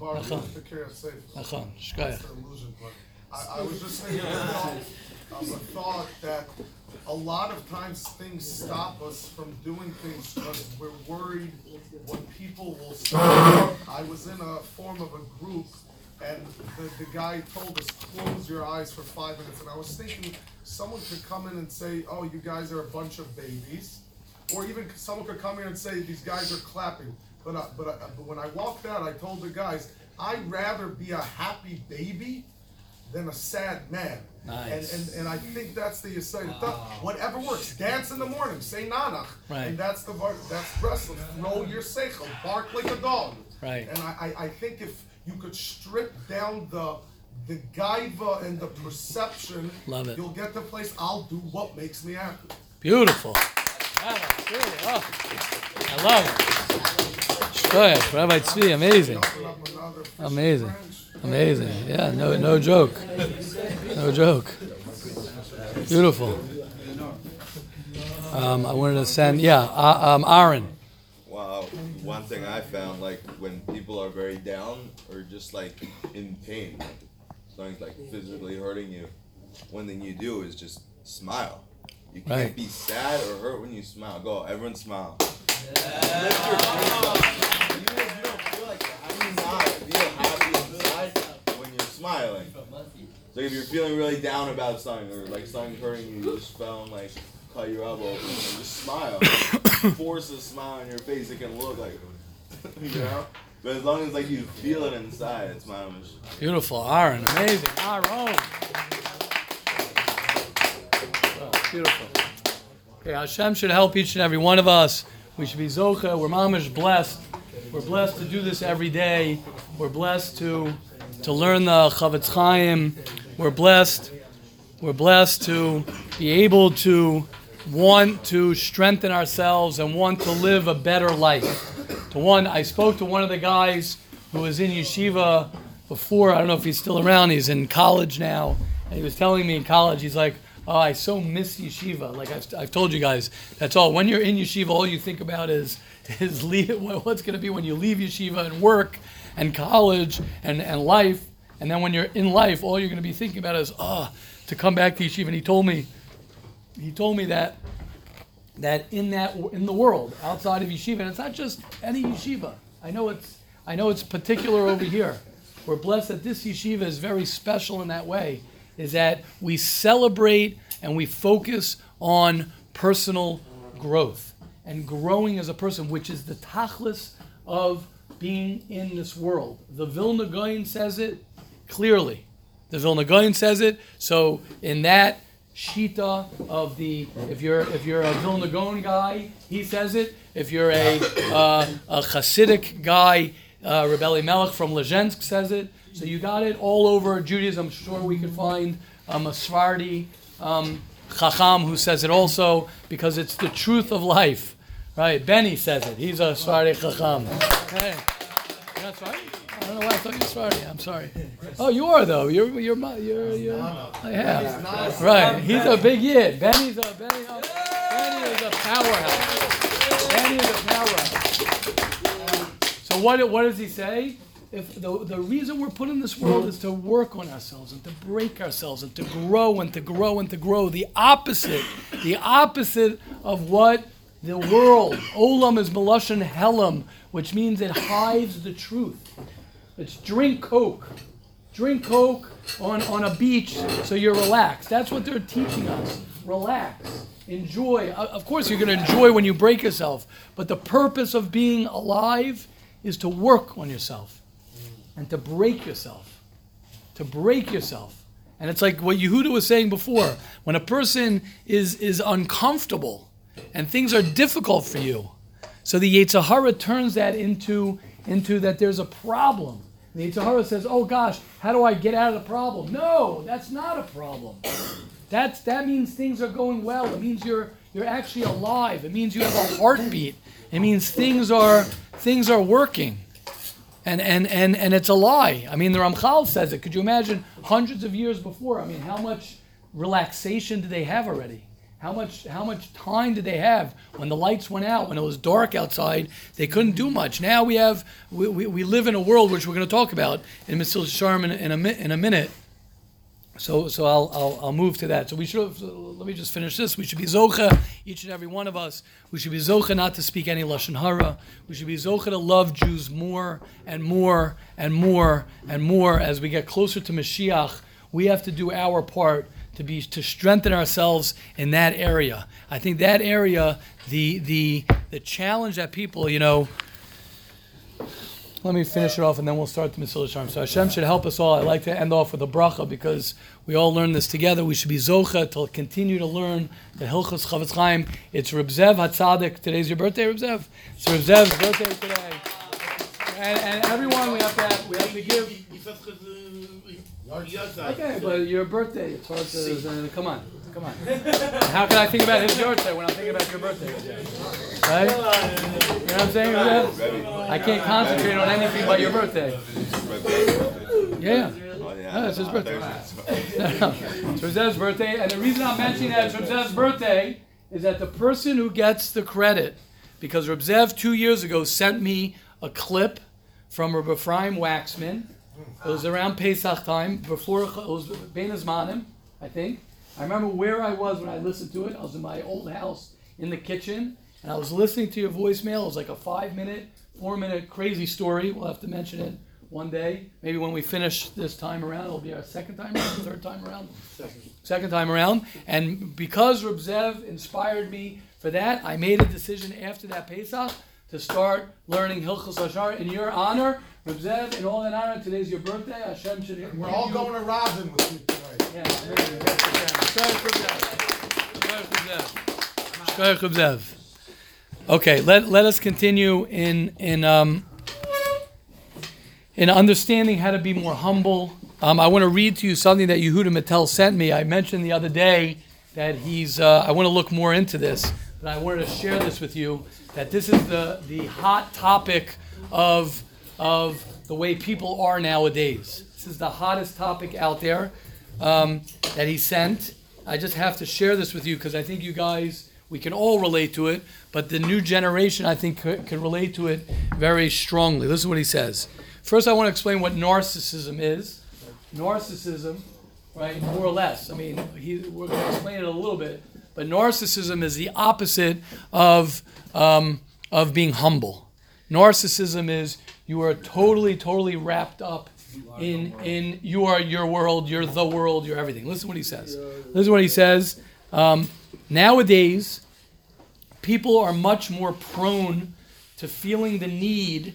Nachon. took care of safe. nachon, That's shkoyach. the illusion, but I, I was just thinking of a thought that a lot of times things stop us from doing things because we're worried what people will say. I was in a form of a group and the, the guy told us, close your eyes for five minutes. And I was thinking someone could come in and say, oh, you guys are a bunch of babies. Or even someone could come here and say, these guys are clapping. But, uh, but, uh, but when I walked out, I told the guys, I'd rather be a happy baby than a sad man. Nice. And, and, and I think that's the Yisrael. Whatever works. Dance in the morning. Say nanach. Right. And that's the that's wrestling. Roll your seichel. Bark like a dog. Right. And I, I, I think if you could strip down the the gaiva and the perception, Love it. you'll get the place. I'll do what makes me happy. Beautiful. Oh, I love it. Rabbi Tzvi, amazing. Amazing. Amazing. Yeah, no, no joke. No joke. Beautiful. Um, I wanted to send, yeah, uh, um, Aaron. Wow, one thing I found, like when people are very down or just like in pain, something's like physically hurting you, one thing you do is just smile. You can't Right. be sad or hurt when you smile. Go, everyone smile. Lift your face up. Even if you don't feel like that, how do you not feel happy inside when you're smiling? So if you're feeling really down about something or like something hurting you, you just fell and like cut your elbow open, and just smile. Force a smile on your face. It can look like, you know. But as long as like you feel it inside, it's my mamish. Beautiful. Aaron, amazing. Aaron. Beautiful. Okay, Hashem should help each and every one of us. We should be Zocha. We're mamish blessed. We're blessed to do this every day. We're blessed to to learn the Chofetz Chaim. We're blessed. We're blessed to be able to want to strengthen ourselves and want to live a better life. To one, I spoke to one of the guys who was in yeshiva before. I don't know if he's still around. He's in college now, and he was telling me in college, he's like, "Oh, I so miss yeshiva." Like I've, I've told you guys, that's all. When you're in yeshiva, all you think about is is leave, what's going to be when you leave yeshiva and work and college and, and life. And then when you're in life, all you're going to be thinking about is, oh, to come back to yeshiva. And he told me, he told me that that in that in the world outside of yeshiva, and it's not just any yeshiva. I know it's I know it's particular over here. We're blessed that this yeshiva is very special in that way. Is that we celebrate and we focus on personal growth and growing as a person, which is the tachlis of being in this world. The Vilna Gaon says it clearly. The Vilna Gaon says it. So in that shita of the, if you're if you're a Vilna Gaon guy, he says it. If you're a uh, a Hasidic guy, uh, Rebbe Elimelech from Lezhensk says it. So you got it all over Judaism. I'm sure we could find um, a Sephardi um, Chacham who says it also because it's the truth of life. Right? Benny says it. He's a Sephardi Chacham. Hey. You're Sephardi? I don't know why I thought you were Sephardi. I'm sorry. Oh, you are though. You're you're my you're you're. I have. Right. He's a big yid. Benny's a Benny. oh, Benny is a powerhouse. Benny is a powerhouse. So what what does he say? If the, the reason we're put in this world is to work on ourselves and to break ourselves and to grow and to grow and to grow, the opposite, the opposite of what the world, olam is melashon helam, which means it hides the truth. It's drink Coke. Drink Coke on, on a beach so you're relaxed. That's what they're teaching us. Relax. Enjoy. Of course, you're going to enjoy when you break yourself, but the purpose of being alive is to work on yourself and to break yourself. To break yourself. And it's like what Yehuda was saying before. When a person is, is uncomfortable and things are difficult for you, So the yetzer hara turns that into, into that there's a problem. The yetzer hara says, oh gosh, how do I get out of the problem? No, that's not a problem. That's, that means things are going well. It means you're, you're actually alive. It means you have a heartbeat. It means things are, things are working. And, and, and, and it's a lie. I mean, the Ramchal says it. Could you imagine hundreds of years before? I mean, how much relaxation did they have already? How much, how much time did they have when the lights went out, when it was dark outside? They couldn't do much. Now we have, we, we, we live in a world which we're going to talk about in Mesilas Yesharim in, in, a, in a minute. So, so I'll, I'll, I'll move to that. So we should, let me just finish this. We should be zocha, each and every one of us. We should be zocha not to speak any lashon hara. We should be zocha to love Jews more and more and more and more as we get closer to Mashiach. We have to do our part to be to strengthen ourselves in that area. I think that area, the the the challenge that people, you know. Let me finish it off and then we'll start the Mesilas Yesharim. So Hashem should help us all. I like to end off with a bracha because we all learn this together. We should be zocha to continue to learn the Hilchas Chofetz Chaim. It's Reb Zev Hatzadik. Today's your birthday, Reb Zev. It's Reb Zev's birthday today. And, and everyone, we have to have, we have to give. Okay, but your birthday, it's hard to. Uh, come on, come on. How can I think about his birthday when I'm thinking about your birthday? Right? You know what I'm saying? I can't concentrate on anything but your birthday. Yeah. No, it's his birthday. it's Zev's birthday, and the reason I'm mentioning that it's Zev's birthday is that the person who gets the credit, because Reb Zev two years ago sent me a clip from Reb Ephraim Waxman. It was around Pesach time, before it was Ben Zmanim, I think. I remember where I was when I listened to it. I was in my old house in the kitchen, and I was listening to your voicemail. It was like a five minute, four minute crazy story. We'll have to mention it one day. Maybe when we finish this time around, it'll be our second time around, third time around? Second. second time around. And because Reb Zev inspired me for that, I made a decision after that Pesach to start learning Hilchos Hashar in your honor. Reb Zev, in all that honor, today's your birthday. Hashem should We're all you- going to Robin with you. Okay, let, let us continue in in um, in understanding how to be more humble. Um, I want to read to you something that Yehuda Mattel sent me. I mentioned the other day that he's. Uh, I want to look more into this, but I wanted to share this with you. That this is the the hot topic of of the way people are nowadays. This is the hottest topic out there um, that he sent. I just have to share this with you because I think you guys, we can all relate to it, but the new generation, I think, c- can relate to it very strongly. This is what he says. First, I want to explain what narcissism is. Narcissism, right, more or less. I mean, he, we're going to explain it a little bit, but narcissism is the opposite of, um, of being humble. Narcissism is you are totally, totally wrapped up in in you are your world, you're the world, you're everything. Listen to what he says. Listen to what he says. Um, nowadays, people are much more prone to feeling the need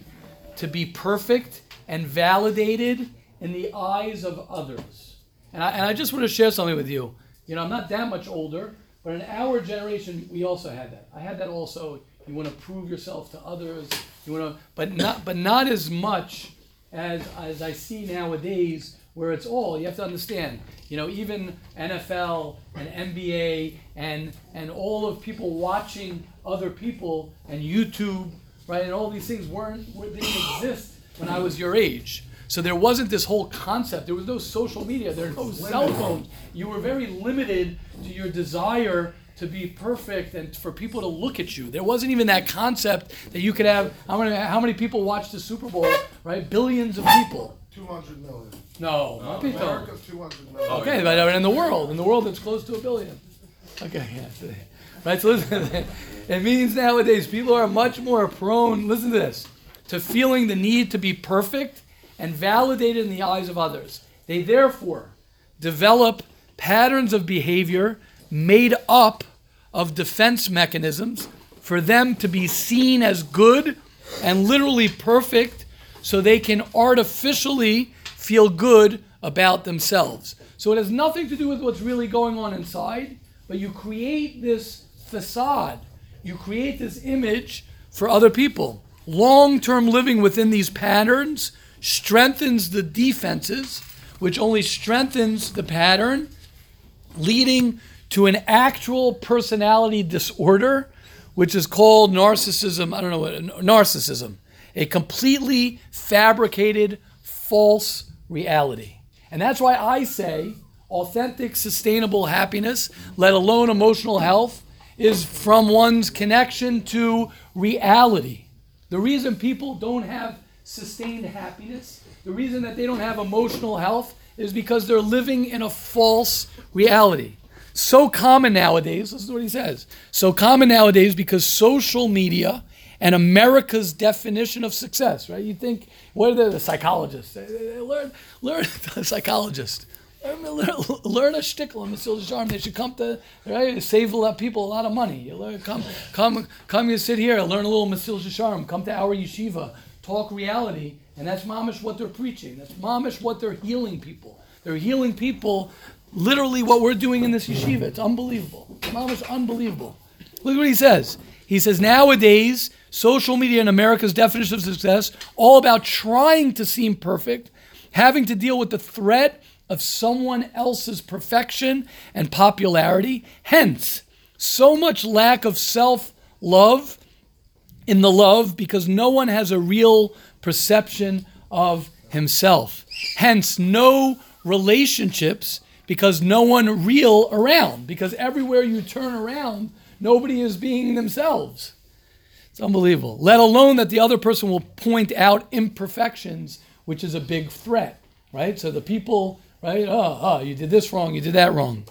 to be perfect and validated in the eyes of others. And I, and I just want to share something with you. You know, I'm not that much older, but in our generation, we also had that. I had that also. You want to prove yourself to others. You want to, but not, but not as much as as I see nowadays, where it's all. You have to understand. You know, even NFL and NBA and and all of people watching other people and YouTube, right? And all these things weren't were- didn't exist when I was your age. So there wasn't this whole concept. There was no social media. There were no cell phones. You were very limited to your desire to be perfect and for people to look at you. There wasn't even that concept that you could have. How many, how many people watch the Super Bowl? Right, billions of people. Two hundred million. No, not people. America, two hundred million. Okay, but in the world, in the world that's close to a billion. Okay, yeah. Right, so listen, it means nowadays people are much more prone, listen to this, to feeling the need to be perfect and validated in the eyes of others. They therefore develop patterns of behavior made up of defense mechanisms for them to be seen as good and literally perfect so they can artificially feel good about themselves. So it has nothing to do with what's really going on inside, but you create this facade, you create this image for other people. Long term living within these patterns strengthens the defenses, which only strengthens the pattern, leading to an actual personality disorder, which is called narcissism. I don't know what narcissism, a completely fabricated, false reality. And that's why I say authentic, sustainable happiness, let alone emotional health, is from one's connection to reality. The reason people don't have sustained happiness, the reason that they don't have emotional health, is because they're living in a false reality. So common nowadays, this is what he says. So common nowadays because social media and America's definition of success, right? You think, what are the, the psychologists? Learn, learn, the psychologist. Learn, learn, a shtickle and Mesilas Yesharim. They should come to, right? Save a lot people a lot of money. You learn, come, come, come. You sit here, learn a little Mesilas Yesharim. Come to our yeshiva, talk reality, and that's mamish what they're preaching. That's mamish what they're healing people. They're healing people. Literally, what we're doing in this yeshiva. It's unbelievable. Mamish unbelievable. Look what he says. He says nowadays, social media and America's definition of success, all about trying to seem perfect, having to deal with the threat of someone else's perfection and popularity. Hence, so much lack of self love in the love because no one has a real perception of himself. Hence, no relationships because no one real around. Because everywhere you turn around, nobody is being themselves. It's unbelievable. Let alone that the other person will point out imperfections, which is a big threat, right? So the people, right? Oh, oh, you did this wrong, you did that wrong.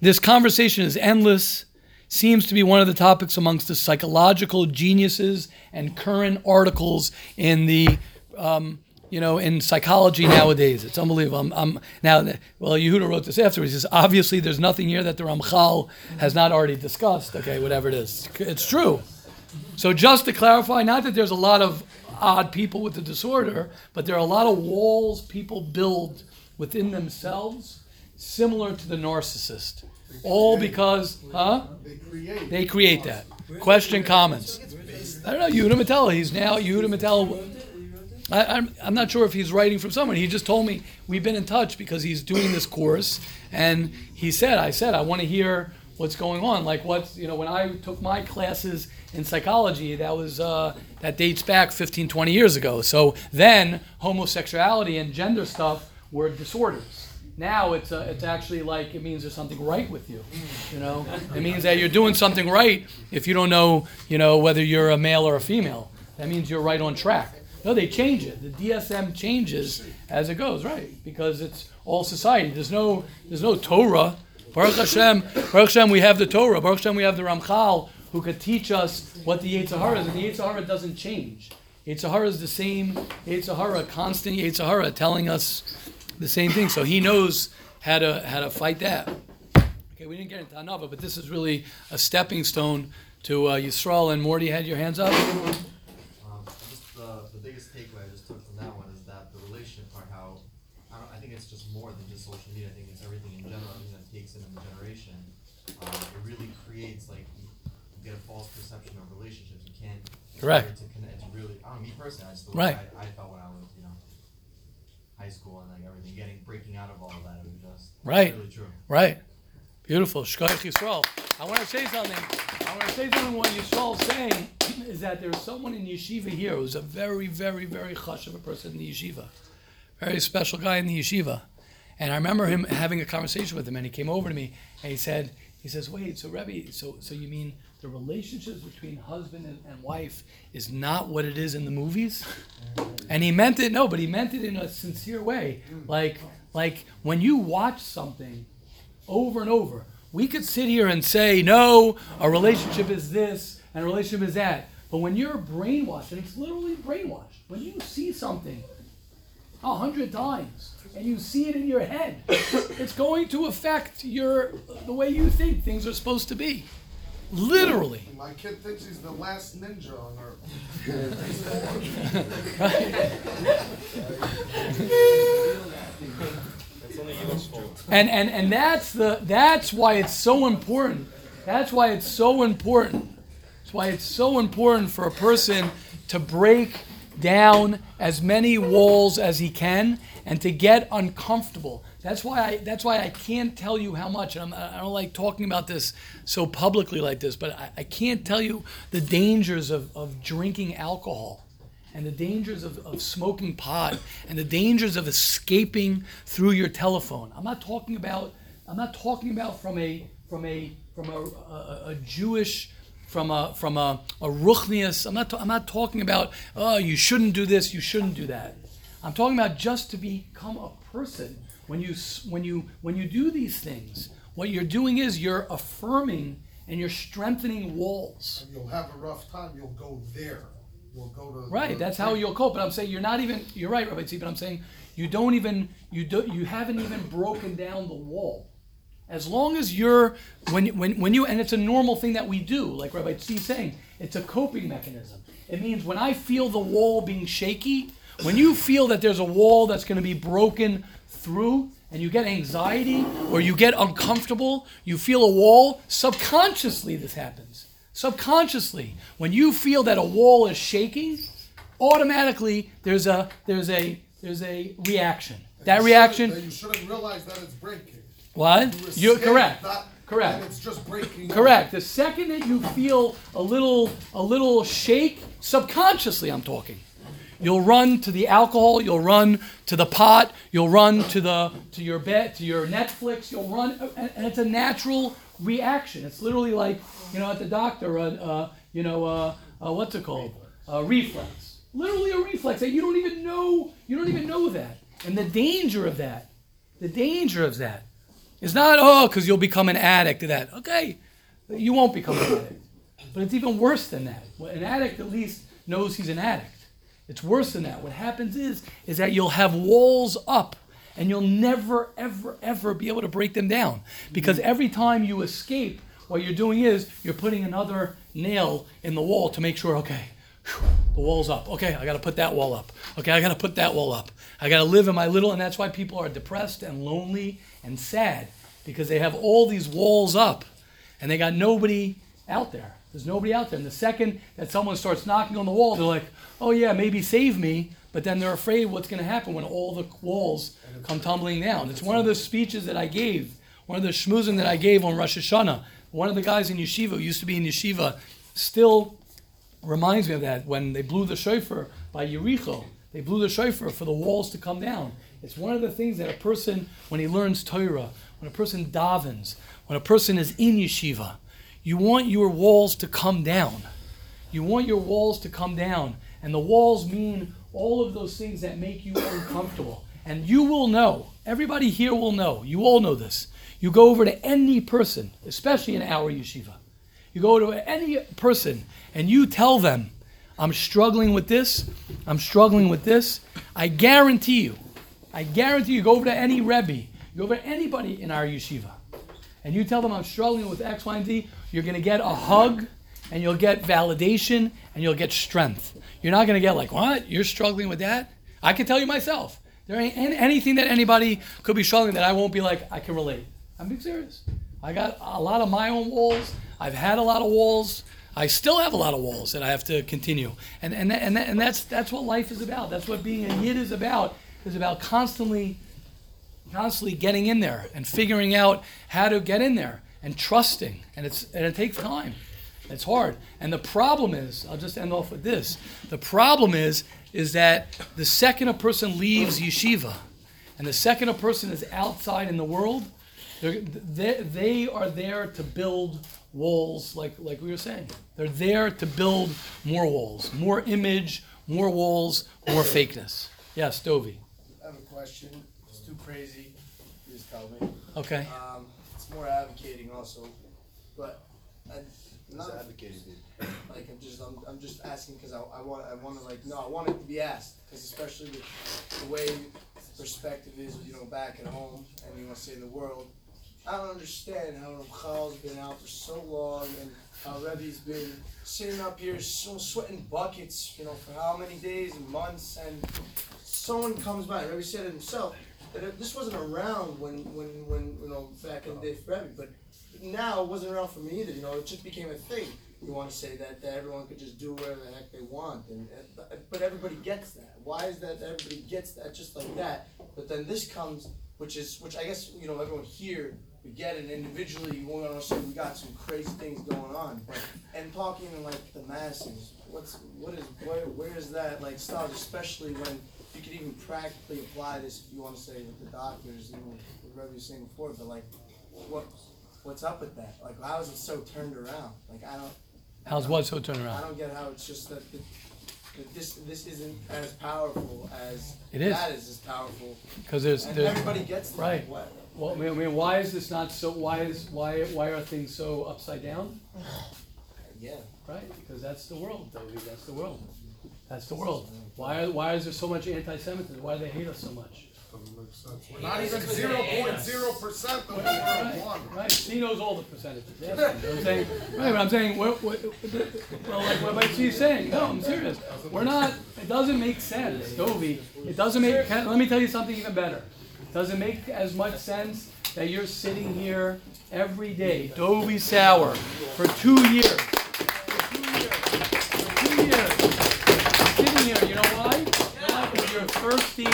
This conversation is endless, seems to be one of the topics amongst the psychological geniuses and current articles in the, um, you know, in psychology nowadays. It's unbelievable. I'm, I'm, now, well, Yehuda wrote this afterwards. He says, obviously, there's nothing here that the Ramchal has not already discussed. Okay, whatever it is, it's true. So just to clarify, not that there's a lot of odd people with the disorder, but there are a lot of walls people build within themselves similar to the narcissist. All because, huh? They create. They create that. Question, comments. I don't know, Yehuda Matella. He's now Yehuda Matella. I, I'm, I'm not sure if he's writing from someone. He just told me we've been in touch because he's doing this course, and he said, I said, I want to hear what's going on. Like what's you know when I took my classes in psychology, that was uh, that dates back 15, 20 years ago. So then homosexuality and gender stuff were disorders. Now it's uh, it's actually like it means there's something right with you. You know, it means that you're doing something right if you don't know you know whether you're a male or a female. That means you're right on track. No, they change it. The DSM changes as it goes, right? Because it's all society. There's no there's no Torah. Baruch Hashem, Baruch Hashem, we have the Torah. Baruch Hashem, we have the Ramchal who could teach us what the yetzer hara is, and the yetzer hara doesn't change. yetzer hara is the same yetzer hara, constant yetzer hara, telling us the same thing. So he knows how to how to fight that. Okay, we didn't get into Anava, but this is really a stepping stone to uh, Yisrael. And Morty, had your hands up. Um, just the, the biggest takeaway I just took from that one is that the relationship part, how I, don't, I think it's just more than just social media. I think it's everything in general, everything that takes in the generation. Um, it really creates like you get a false perception of relationships. You it's To connect, it's really, I don't know, me personally, I just the Right. I, I felt when I was, you know, high school and like everything, getting breaking out of all of that. It was just Right. really true. Right. Beautiful. Shkoyach Yisrael. I want to say something. I want to say something. What Yisrael's saying is that there's someone in yeshiva here who's a very, very, very chush of a person in the yeshiva. Very special guy in the yeshiva. And I remember him having a conversation with him, and he came over to me and he said, he says, wait, so Rebbe, so so you mean the relationships between husband and, and wife is not what it is in the movies? Mm-hmm. And he meant it, no, but he meant it in a sincere way. Mm. Like, like when you watch something over and over. We could sit here and say, no, a relationship is this and a relationship is that. But when you're brainwashed, and it's literally brainwashed, when you see something a hundred times and you see it in your head, it's going to affect your the way you think things are supposed to be. Literally. My kid thinks he's the last ninja on earth. That's only Ewan's fault. And and and that's the that's why it's so important. That's why it's so important That's why it's so important for a person to break down as many walls as he can and to get uncomfortable. That's why I that's why I can't tell you how much. And I'm, I don't like talking about this so publicly like this, but I, I can't tell you the dangers of, of drinking alcohol and the dangers of, of smoking pot and the dangers of escaping through your telephone. I'm not talking about I'm not talking about from a from a from a, a, a Jewish from a from a, a ruchnius. I'm not ta- I'm not talking about oh you shouldn't do this, you shouldn't do that. I'm talking about just to become a person. When you when you when you do these things, what you're doing is you're affirming and you're strengthening walls. And you'll have a rough time, you'll go there. You'll go to. Right, that's how you'll cope. But I'm saying you're not even. You're right, Rabbi Tzvi, But I'm saying you don't even. You do. You haven't even broken down the wall. As long as you're when when when you and it's a normal thing that we do. Like Rabbi Tzvi saying, it's a coping mechanism. It means when I feel the wall being shaky, when you feel that there's a wall that's going to be broken through, and you get anxiety or you get uncomfortable, you feel a wall. Subconsciously, this happens. Subconsciously, when you feel that a wall is shaking, automatically there's a there's a there's a reaction. That you reaction, That you shouldn't realize that it's breaking. what? You You're correct. not- Correct. And it's just breaking. Correct. The second that you feel a little a little shake, subconsciously I'm talking. You'll run to the alcohol, you'll run to the pot, you'll run to the to your bed, to your Netflix, you'll run and, and it's a natural reaction. It's literally like, you know, at the doctor, uh, uh, you know, uh, uh, what's it called? A reflex. Literally a reflex that you don't even know, you don't even know that. And the danger of that, the danger of that is not, oh, because you'll become an addict to that. Okay, you won't become an addict. But it's even worse than that. An addict at least knows he's an addict. It's worse than that. What happens is, is that you'll have walls up and you'll never, ever, ever be able to break them down. Because mm-hmm. every time you escape, what you're doing is you're putting another nail in the wall to make sure, okay, whew, the wall's up. Okay, I got to put that wall up. Okay, I got to put that wall up. I got to live in my little, and that's why people are depressed and lonely and sad because they have all these walls up and they got nobody out there. There's nobody out there. And the second that someone starts knocking on the wall, they're like, oh, yeah, maybe save me. But then they're afraid what's going to happen when all the walls come tumbling down. It's one of the speeches that I gave, one of the schmoozing that I gave on Rosh Hashanah. One of the guys in yeshiva used to be in yeshiva still reminds me of that when they blew the shofar by Yericho. They blew the shofar for the walls to come down. It's one of the things that a person, when he learns Torah, when a person davens, when a person is in yeshiva, you want your walls to come down. You want your walls to come down. And the walls mean all of those things that make you uncomfortable. And you will know, everybody here will know, you all know this. You go over to any person, especially in our yeshiva, you go to any person and you tell them, I'm struggling with this, I'm struggling with this. I guarantee you, I guarantee you, go over to any Rebbe, go over to anybody in our yeshiva, and you tell them I'm struggling with X, Y, and Z, you're going to get a hug and you'll get validation and you'll get strength. You're not going to get like, what? You're struggling with that? I can tell you myself. There ain't anything that anybody could be struggling that I won't be like, I can relate. I'm being serious. I got a lot of my own walls. I've had a lot of walls. I still have a lot of walls that I have to continue. And, and, and, that, and that's, that's what life is about. That's what being a yid is about, is about constantly constantly getting in there and figuring out how to get in there and trusting. And it's and it takes time. It's hard. And the problem is, I'll just end off with this. The problem is is that the second a person leaves yeshiva and the second a person is outside in the world, they, they are there to build walls like, like we were saying. They're there to build more walls, more image, more walls, more fakeness. Yes, Dovey. I have a question. It's too crazy. You just tell me. Okay. Um, it's more advocating also, but I, not advocating, like I'm just I'm, I'm just asking because I, I want I want to like no I want it to be asked because especially with the way perspective is you know back at home and you want to say in the world I don't understand how Ramchal's been out for so long and how Rebbe's been sitting up here so sweating buckets you know for how many days and months and someone comes by Rebbe said it himself it, this wasn't around when when when you know back in the day for Rebbe but now it wasn't around for me either. You know, it just became a thing. you want to say that, that everyone could just do whatever the heck they want, and, and but- everybody gets that. Why is that? that Everybody gets that just like that. But then this comes, which is which I guess you know everyone here we get it individually. You want to say we got some crazy things going on, but and talking to like the masses, what's what is where where is that like stuff, especially when you could even practically apply this if you want to say with the doctors, you know, whatever you're saying before, but like what what's up with that? Like how is it so turned around? Like I don't. How's what so turned around? I don't get how it's just that, the, that this this isn't as powerful as It is. that is as powerful, Because there's, and there's everybody gets that. right. What? Well, I mean, I mean, why is this not so? Why is why why are things so upside down? Yeah. Right, because that's the world, Toby. That's the world. That's the world. Why why is there so much anti-Semitism? Why do they hate us so much? Doesn't make sense. We're not even zero point zero percent of the world one. Right, he knows all the percentages. Ask him, you know what I'm saying? Right, but I'm saying, we're, we're, well, like what Mike C's saying, no, I'm serious. We're not, it doesn't make sense, Dovey. It doesn't make, can, let me tell you something even better. It doesn't make as much sense that you're sitting here every day, Dovey Sour, for two years. Thirsty,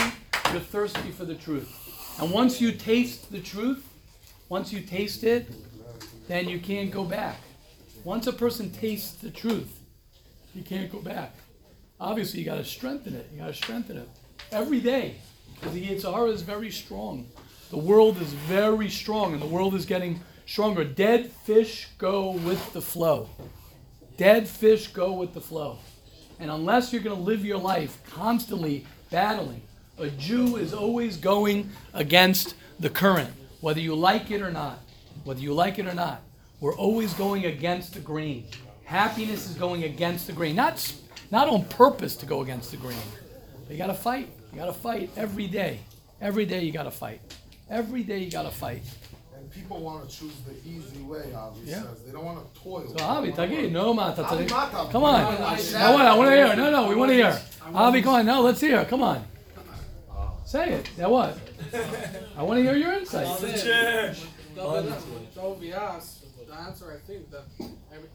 you're thirsty for the truth. And once you taste the truth, once you taste it, then you can't go back. Once a person tastes the truth, you can't go back. Obviously, you got to strengthen it. You got to strengthen it every day because the yetzer hara is very strong. The world is very strong, and the world is getting stronger. Dead fish go with the flow. Dead fish go with the flow. And unless you're going to live your life constantly battling, a Jew is always going against the current, whether you like it or not. Whether you like it or not, we're always going against the grain. Happiness is going against the grain, not not on purpose to go against the grain. But you got to fight. You got to fight every day. Every day you got to fight. Every day you got to fight. And people wanna choose the easy way, Avi Yeah. says. They don't wanna toil. So They Avi, don't wanna Tagi, work. no man, Avi Mata, Come on. I said- I want, I want to hear. No, no, we want to hear. Avi, come on. No, let's hear. Come on. Uh-huh. Say it. Now what? I want to hear your insight. So we asked, the answer I think that every,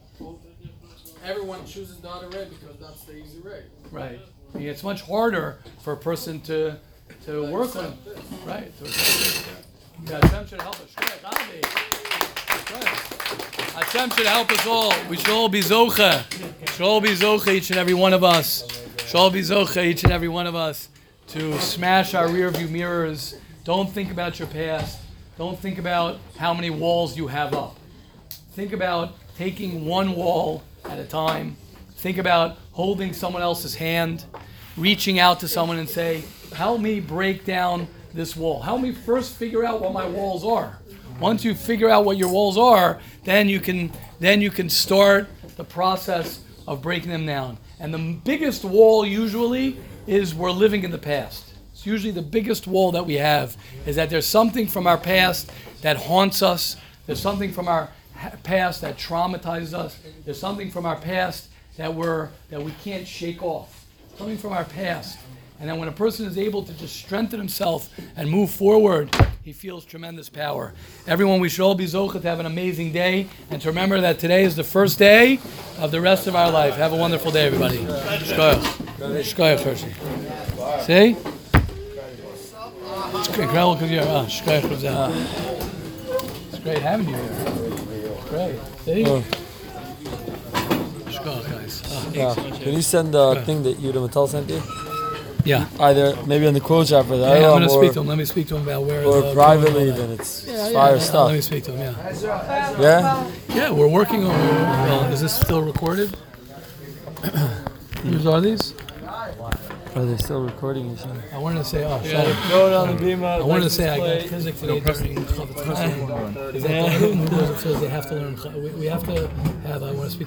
everyone chooses the other way because that's the easy way. Right. I mean, it's much harder for a person to to work on. Right. To Hashem should help us. Hashem should help us all. We should all be zocha. Should all be zocha, each and every one of us. Should all be zocha, each and every one of us, to smash our rear view mirrors. Don't think about your past. Don't think about how many walls you have up. Think about taking one wall at a time. Think about holding someone else's hand, reaching out to someone and say, "Help me break down this wall. Help me first figure out what my walls are. Once you figure out what your walls are, then you can then you can start the process of breaking them down. And the biggest wall usually is we're living in the past. It's usually the biggest wall that we have is that there's something from our past that haunts us. There's something from our past that traumatizes us. There's something from our past that we're that we can't shake off. Something from our past. And then when a person is able to just strengthen himself and move forward, he feels tremendous power. Everyone, we should all be zocha to have an amazing day and to remember that today is the first day of the rest of our life. Have a wonderful day, everybody. Shkoyach. Shkoyach, Hershey. See? It's great. Incredible because you're. Uh, uh, it's great having you here. It's great. See? Shkoyach, guys. Uh, Yeah. Can you send the thing that Mattel sent you? Yeah. Either maybe on the quote shop for the Yeah, I'm going to speak to him. Let me speak to him about where. or the- privately, then it's Yeah, yeah, fire yeah. stuff. Let me speak to him. Yeah. Yeah? Yeah, we're working on. Well, is this still recorded? Whose are these? Are they still recording? You saying? I wanted to say, oh, sorry. Throw it on the beam. I wanted to say I got physics today during Chofetz Chaim. Is that the? Who does it says they have to learn? We, we have to have. I want to speak. to